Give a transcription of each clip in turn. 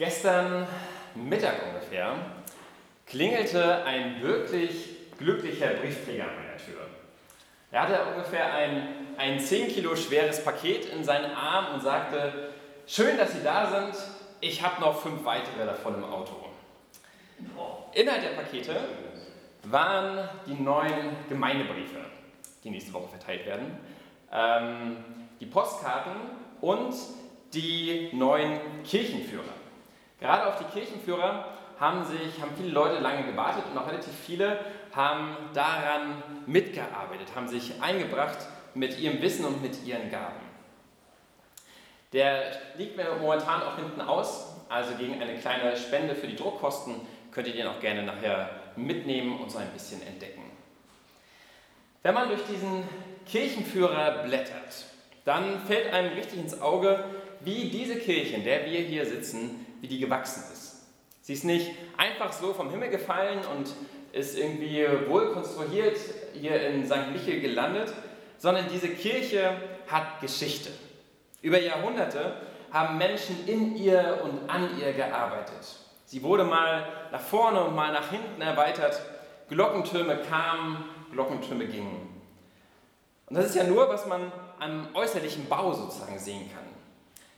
Gestern Mittag ungefähr klingelte ein wirklich glücklicher Briefträger an meiner Tür. Er hatte ungefähr ein, ein 10 Kilo schweres Paket in seinen Arm und sagte, schön, dass Sie da sind, ich habe noch fünf weitere davon im Auto. Inhalt der Pakete waren die neuen Gemeindebriefe, die nächste Woche verteilt werden, ähm, die Postkarten und die neuen Kirchenführer. Gerade auf die Kirchenführer haben sich haben viele Leute lange gewartet und auch relativ viele haben daran mitgearbeitet, haben sich eingebracht mit ihrem Wissen und mit ihren Gaben. Der liegt mir momentan auch hinten aus, also gegen eine kleine Spende für die Druckkosten könnt ihr den auch gerne nachher mitnehmen und so ein bisschen entdecken. Wenn man durch diesen Kirchenführer blättert, dann fällt einem richtig ins Auge, wie diese Kirche, in der wir hier sitzen, wie die gewachsen ist. Sie ist nicht einfach so vom Himmel gefallen und ist irgendwie wohl konstruiert hier in St. Michel gelandet, sondern diese Kirche hat Geschichte. Über Jahrhunderte haben Menschen in ihr und an ihr gearbeitet. Sie wurde mal nach vorne und mal nach hinten erweitert. Glockentürme kamen, Glockentürme gingen. Und das ist ja nur, was man am äußerlichen Bau sozusagen sehen kann.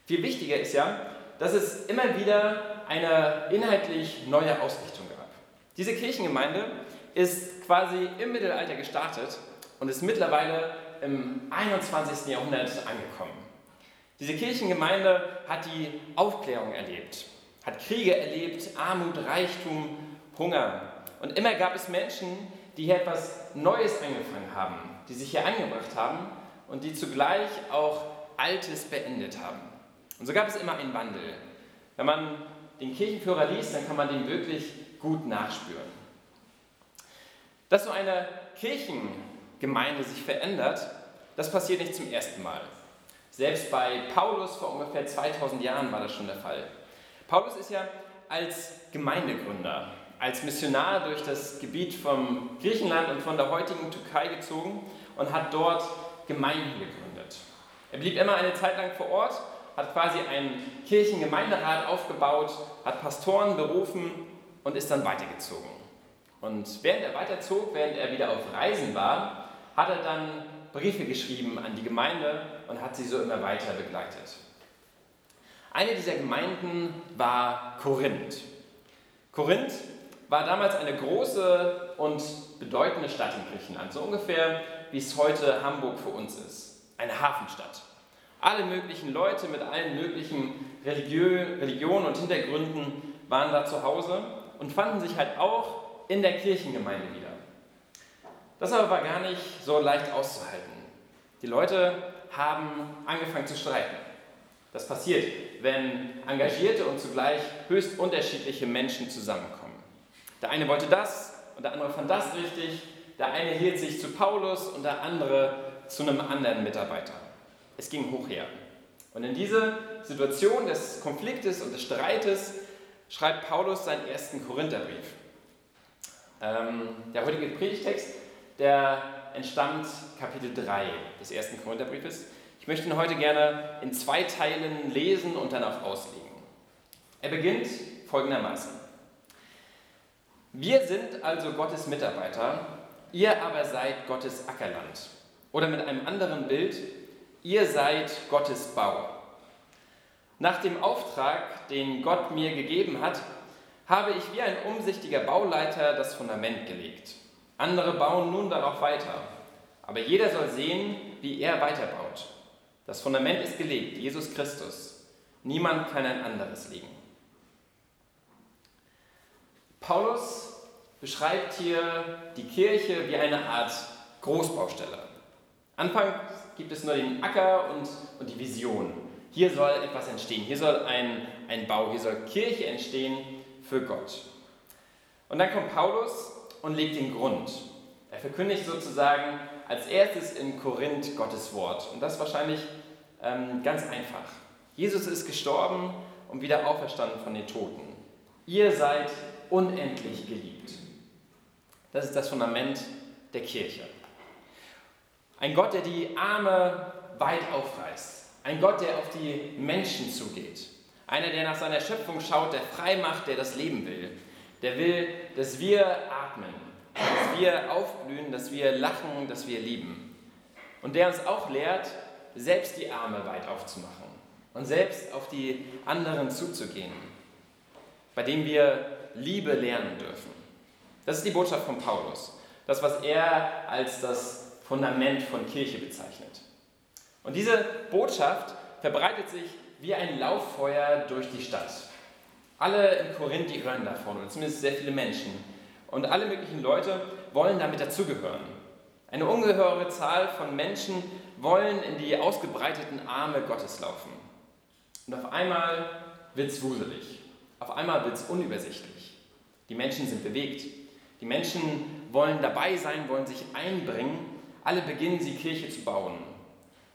Viel wichtiger ist ja, dass es immer wieder eine inhaltlich neue Ausrichtung gab. Diese Kirchengemeinde ist quasi im Mittelalter gestartet und ist mittlerweile im 21. Jahrhundert angekommen. Diese Kirchengemeinde hat die Aufklärung erlebt hat Kriege erlebt, Armut, Reichtum, Hunger. Und immer gab es Menschen, die hier etwas Neues angefangen haben, die sich hier eingebracht haben und die zugleich auch Altes beendet haben. Und so gab es immer einen Wandel. Wenn man den Kirchenführer liest, dann kann man den wirklich gut nachspüren. Dass so eine Kirchengemeinde sich verändert, das passiert nicht zum ersten Mal. Selbst bei Paulus vor ungefähr 2000 Jahren war das schon der Fall. Paulus ist ja als Gemeindegründer, als Missionar durch das Gebiet vom Griechenland und von der heutigen Türkei gezogen und hat dort Gemeinden gegründet. Er blieb immer eine Zeit lang vor Ort, hat quasi einen Kirchengemeinderat aufgebaut, hat Pastoren berufen und ist dann weitergezogen. Und während er weiterzog, während er wieder auf Reisen war, hat er dann Briefe geschrieben an die Gemeinde und hat sie so immer weiter begleitet. Eine dieser Gemeinden war Korinth. Korinth war damals eine große und bedeutende Stadt in Griechenland, so ungefähr wie es heute Hamburg für uns ist. Eine Hafenstadt. Alle möglichen Leute mit allen möglichen Religiö Religionen und Hintergründen waren da zu Hause und fanden sich halt auch in der Kirchengemeinde wieder. Das aber war gar nicht so leicht auszuhalten. Die Leute haben angefangen zu streiten. Das passiert, wenn engagierte und zugleich höchst unterschiedliche Menschen zusammenkommen. Der eine wollte das und der andere fand das richtig. Der eine hielt sich zu Paulus und der andere zu einem anderen Mitarbeiter. Es ging hoch her. Und in diese Situation des Konfliktes und des Streites schreibt Paulus seinen ersten Korintherbrief. Ähm, der heutige Predigtext, der entstammt Kapitel 3 des ersten Korintherbriefes. Ich möchte ihn heute gerne in zwei Teilen lesen und dann auch auslegen. Er beginnt folgendermaßen. Wir sind also Gottes Mitarbeiter, ihr aber seid Gottes Ackerland. Oder mit einem anderen Bild, ihr seid Gottes Bau. Nach dem Auftrag, den Gott mir gegeben hat, habe ich wie ein umsichtiger Bauleiter das Fundament gelegt. Andere bauen nun darauf weiter, aber jeder soll sehen, wie er weiterbaut. Das Fundament ist gelegt, Jesus Christus. Niemand kann ein anderes legen. Paulus beschreibt hier die Kirche wie eine Art Großbaustelle. Anfangs gibt es nur den Acker und, und die Vision. Hier soll etwas entstehen, hier soll ein, ein Bau, hier soll Kirche entstehen für Gott. Und dann kommt Paulus und legt den Grund. Er verkündigt sozusagen als erstes in Korinth Gottes Wort. Und das wahrscheinlich ähm, ganz einfach. Jesus ist gestorben und wieder auferstanden von den Toten. Ihr seid unendlich geliebt. Das ist das Fundament der Kirche. Ein Gott, der die Arme weit aufreißt. Ein Gott, der auf die Menschen zugeht. Einer, der nach seiner Schöpfung schaut, der frei macht, der das Leben will. Der will, dass wir atmen, dass wir aufblühen, dass wir lachen, dass wir lieben. Und der uns auch lehrt, selbst die Arme weit aufzumachen und selbst auf die anderen zuzugehen, bei dem wir Liebe lernen dürfen. Das ist die Botschaft von Paulus, das, was er als das Fundament von Kirche bezeichnet. Und diese Botschaft verbreitet sich wie ein Lauffeuer durch die Stadt. Alle in Korinth, die hören davon, oder zumindest sehr viele Menschen. Und alle möglichen Leute wollen damit dazugehören. Eine ungeheure Zahl von Menschen wollen in die ausgebreiteten Arme Gottes laufen. Und auf einmal wird es wuselig. Auf einmal wird es unübersichtlich. Die Menschen sind bewegt. Die Menschen wollen dabei sein, wollen sich einbringen. Alle beginnen sie Kirche zu bauen.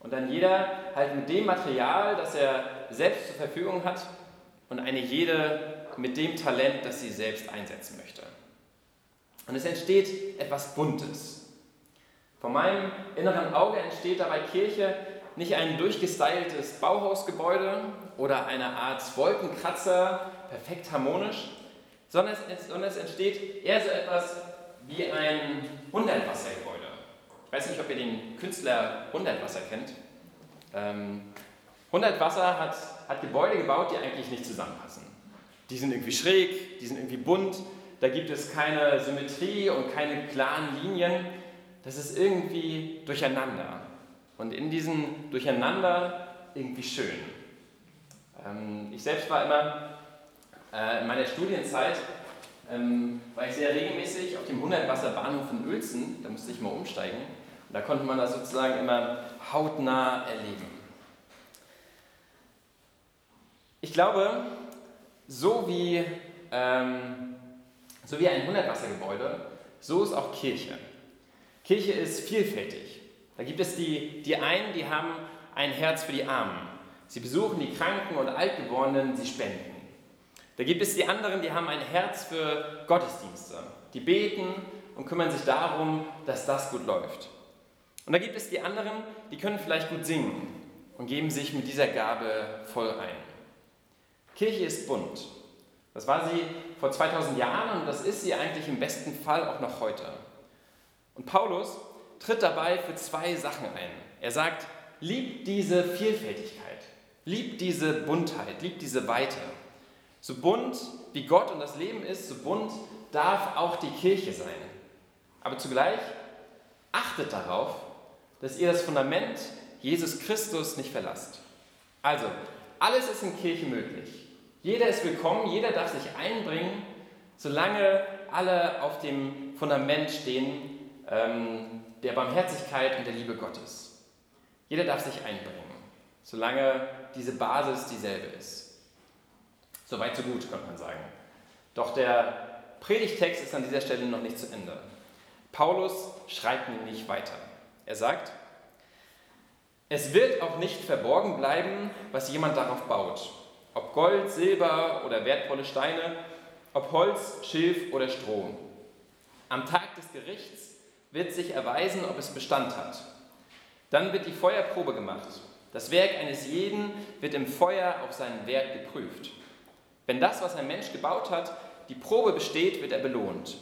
Und dann jeder halt mit dem Material, das er selbst zur Verfügung hat und eine jede mit dem Talent, das sie selbst einsetzen möchte. Und es entsteht etwas Buntes. Vor meinem inneren Auge entsteht dabei Kirche nicht ein durchgestyltes Bauhausgebäude oder eine Art Wolkenkratzer, perfekt harmonisch, sondern es, sondern es entsteht eher so etwas wie ein Hundertwassergebäude. Ich weiß nicht, ob ihr den Künstler Hundertwasser kennt. Ähm, Hundertwasser hat, hat Gebäude gebaut, die eigentlich nicht zusammenpassen. Die sind irgendwie schräg, die sind irgendwie bunt, da gibt es keine Symmetrie und keine klaren Linien. Das ist irgendwie durcheinander. Und in diesem Durcheinander irgendwie schön. Ähm, ich selbst war immer äh, in meiner Studienzeit, ähm, war ich sehr regelmäßig auf dem Hundertwasserbahnhof in Uelzen, da musste ich mal umsteigen. Da konnte man das sozusagen immer hautnah erleben. Ich glaube, so wie, ähm, so wie ein Hundertwassergebäude, so ist auch Kirche. Kirche ist vielfältig. Da gibt es die, die einen, die haben ein Herz für die Armen. Sie besuchen die Kranken und Altgeborenen, sie spenden. Da gibt es die anderen, die haben ein Herz für Gottesdienste. Die beten und kümmern sich darum, dass das gut läuft. Und da gibt es die anderen, die können vielleicht gut singen und geben sich mit dieser Gabe voll ein. Kirche ist bunt. Das war sie vor 2000 Jahren und das ist sie eigentlich im besten Fall auch noch heute. Und Paulus tritt dabei für zwei Sachen ein. Er sagt, liebt diese Vielfältigkeit, liebt diese Buntheit, liebt diese Weite. So bunt wie Gott und das Leben ist, so bunt darf auch die Kirche sein. Aber zugleich achtet darauf, dass ihr das Fundament Jesus Christus nicht verlasst. Also, alles ist in Kirche möglich. Jeder ist willkommen, jeder darf sich einbringen, solange alle auf dem Fundament stehen ähm, der Barmherzigkeit und der Liebe Gottes. Jeder darf sich einbringen, solange diese Basis dieselbe ist. Soweit so gut, könnte man sagen. Doch der Predigtext ist an dieser Stelle noch nicht zu Ende. Paulus schreibt nämlich weiter. Er sagt, es wird auch nicht verborgen bleiben, was jemand darauf baut. Ob Gold, Silber oder wertvolle Steine, ob Holz, Schilf oder Stroh. Am Tag des Gerichts wird sich erweisen, ob es Bestand hat. Dann wird die Feuerprobe gemacht. Das Werk eines jeden wird im Feuer auf sein Werk geprüft. Wenn das, was ein Mensch gebaut hat, die Probe besteht, wird er belohnt.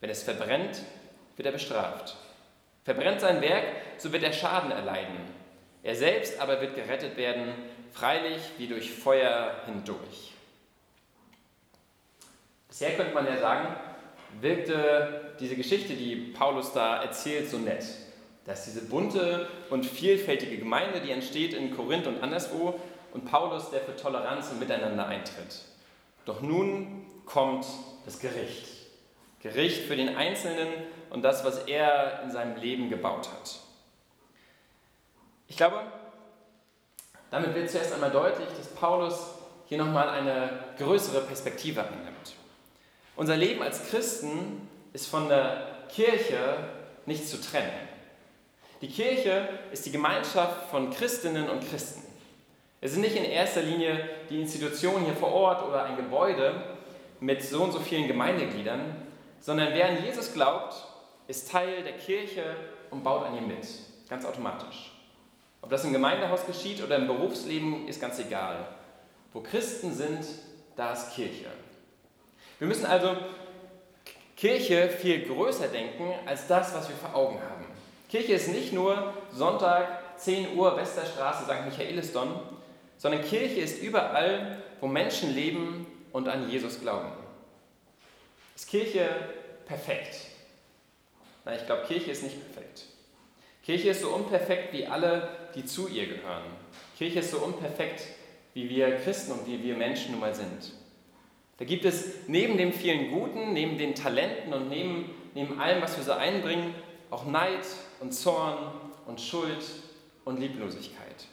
Wenn es verbrennt, wird er bestraft. Verbrennt sein Werk, so wird er Schaden erleiden. Er selbst aber wird gerettet werden, freilich wie durch Feuer hindurch. Bisher könnte man ja sagen, wirkte diese Geschichte, die Paulus da erzählt, so nett. Dass diese bunte und vielfältige Gemeinde, die entsteht in Korinth und anderswo, und Paulus, der für Toleranz und Miteinander eintritt. Doch nun kommt das Gericht. Gericht für den Einzelnen und das, was er in seinem Leben gebaut hat. Ich glaube, damit wird zuerst einmal deutlich, dass Paulus hier nochmal eine größere Perspektive annimmt. Unser Leben als Christen ist von der Kirche nicht zu trennen. Die Kirche ist die Gemeinschaft von Christinnen und Christen. Es sind nicht in erster Linie die Institutionen hier vor Ort oder ein Gebäude mit so und so vielen Gemeindegliedern, sondern wer an Jesus glaubt, ist Teil der Kirche und baut an ihr mit, ganz automatisch. Ob das im Gemeindehaus geschieht oder im Berufsleben, ist ganz egal. Wo Christen sind, da ist Kirche. Wir müssen also Kirche viel größer denken als das, was wir vor Augen haben. Kirche ist nicht nur Sonntag, 10 Uhr, Westerstraße, St. Michaelisdon, sondern Kirche ist überall, wo Menschen leben und an Jesus glauben. Ist Kirche perfekt? Nein, ich glaube, Kirche ist nicht perfekt. Kirche ist so unperfekt wie alle, die zu ihr gehören. Kirche ist so unperfekt, wie wir Christen und wie wir Menschen nun mal sind. Da gibt es neben dem vielen Guten, neben den Talenten und neben, neben allem, was wir so einbringen, auch Neid und Zorn und Schuld und Lieblosigkeit.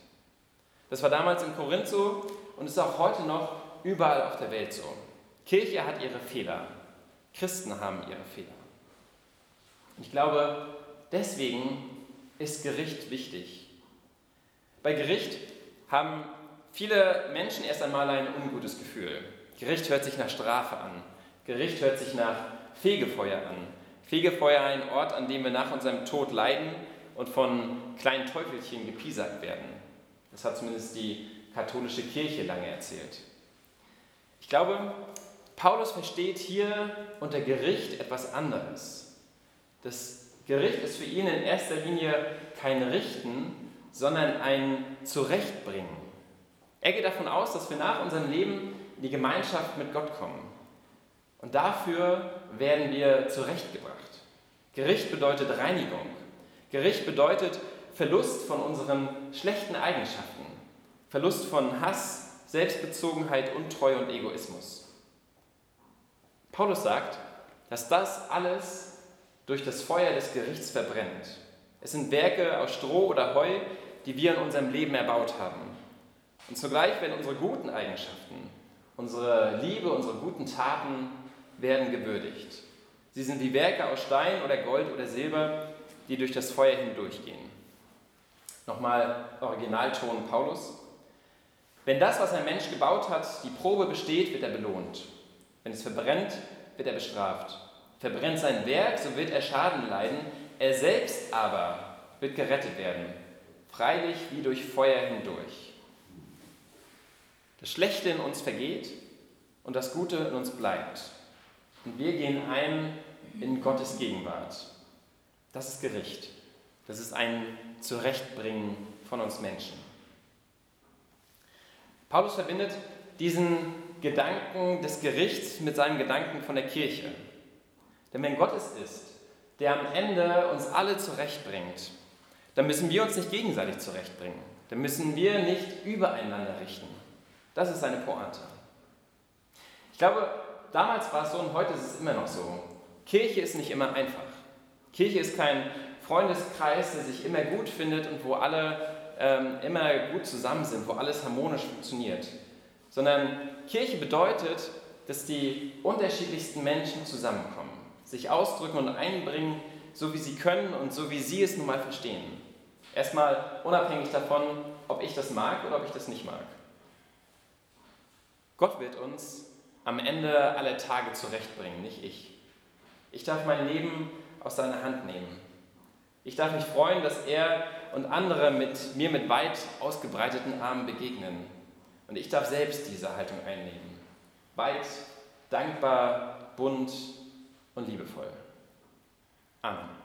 Das war damals in Korinth so und ist auch heute noch überall auf der Welt so. Kirche hat ihre Fehler. Christen haben ihre Fehler. Ich glaube, deswegen ist Gericht wichtig. Bei Gericht haben viele Menschen erst einmal ein ungutes Gefühl. Gericht hört sich nach Strafe an. Gericht hört sich nach Fegefeuer an. Fegefeuer ein Ort, an dem wir nach unserem Tod leiden und von kleinen Teufelchen gepiesackt werden. Das hat zumindest die katholische Kirche lange erzählt. Ich glaube, Paulus versteht hier unter Gericht etwas anderes. Das Gericht ist für ihn in erster Linie kein Richten, sondern ein Zurechtbringen. Er geht davon aus, dass wir nach unserem Leben in die Gemeinschaft mit Gott kommen. Und dafür werden wir zurechtgebracht. Gericht bedeutet Reinigung. Gericht bedeutet Verlust von unseren schlechten Eigenschaften. Verlust von Hass, Selbstbezogenheit, Untreue und Egoismus. Paulus sagt, dass das alles durch das Feuer des Gerichts verbrennt. Es sind Werke aus Stroh oder Heu, die wir in unserem Leben erbaut haben. Und zugleich werden unsere guten Eigenschaften, unsere Liebe, unsere guten Taten werden gewürdigt. Sie sind wie Werke aus Stein oder Gold oder Silber, die durch das Feuer hindurchgehen. Nochmal Originalton Paulus. Wenn das, was ein Mensch gebaut hat, die Probe besteht, wird er belohnt. Wenn es verbrennt, wird er bestraft. Verbrennt sein Werk, so wird er Schaden leiden. Er selbst aber wird gerettet werden, freilich wie durch Feuer hindurch. Das Schlechte in uns vergeht und das Gute in uns bleibt. Und wir gehen ein in Gottes Gegenwart. Das ist Gericht. Das ist ein Zurechtbringen von uns Menschen. Paulus verbindet diesen Gedanken des Gerichts mit seinem Gedanken von der Kirche. Denn wenn Gott es ist, der am Ende uns alle zurechtbringt, dann müssen wir uns nicht gegenseitig zurechtbringen. Dann müssen wir nicht übereinander richten. Das ist seine Pointe. Ich glaube, damals war es so und heute ist es immer noch so. Kirche ist nicht immer einfach. Kirche ist kein Freundeskreis, der sich immer gut findet und wo alle ähm, immer gut zusammen sind, wo alles harmonisch funktioniert. Sondern Kirche bedeutet, dass die unterschiedlichsten Menschen zusammenkommen, sich ausdrücken und einbringen, so wie sie können und so wie sie es nun mal verstehen. Erstmal unabhängig davon, ob ich das mag oder ob ich das nicht mag. Gott wird uns am Ende aller Tage zurechtbringen, nicht ich. Ich darf mein Leben aus seiner Hand nehmen. Ich darf mich freuen, dass er und andere mit mir mit weit ausgebreiteten Armen begegnen. Und ich darf selbst diese Haltung einnehmen. Weit, dankbar, bunt und liebevoll. Amen.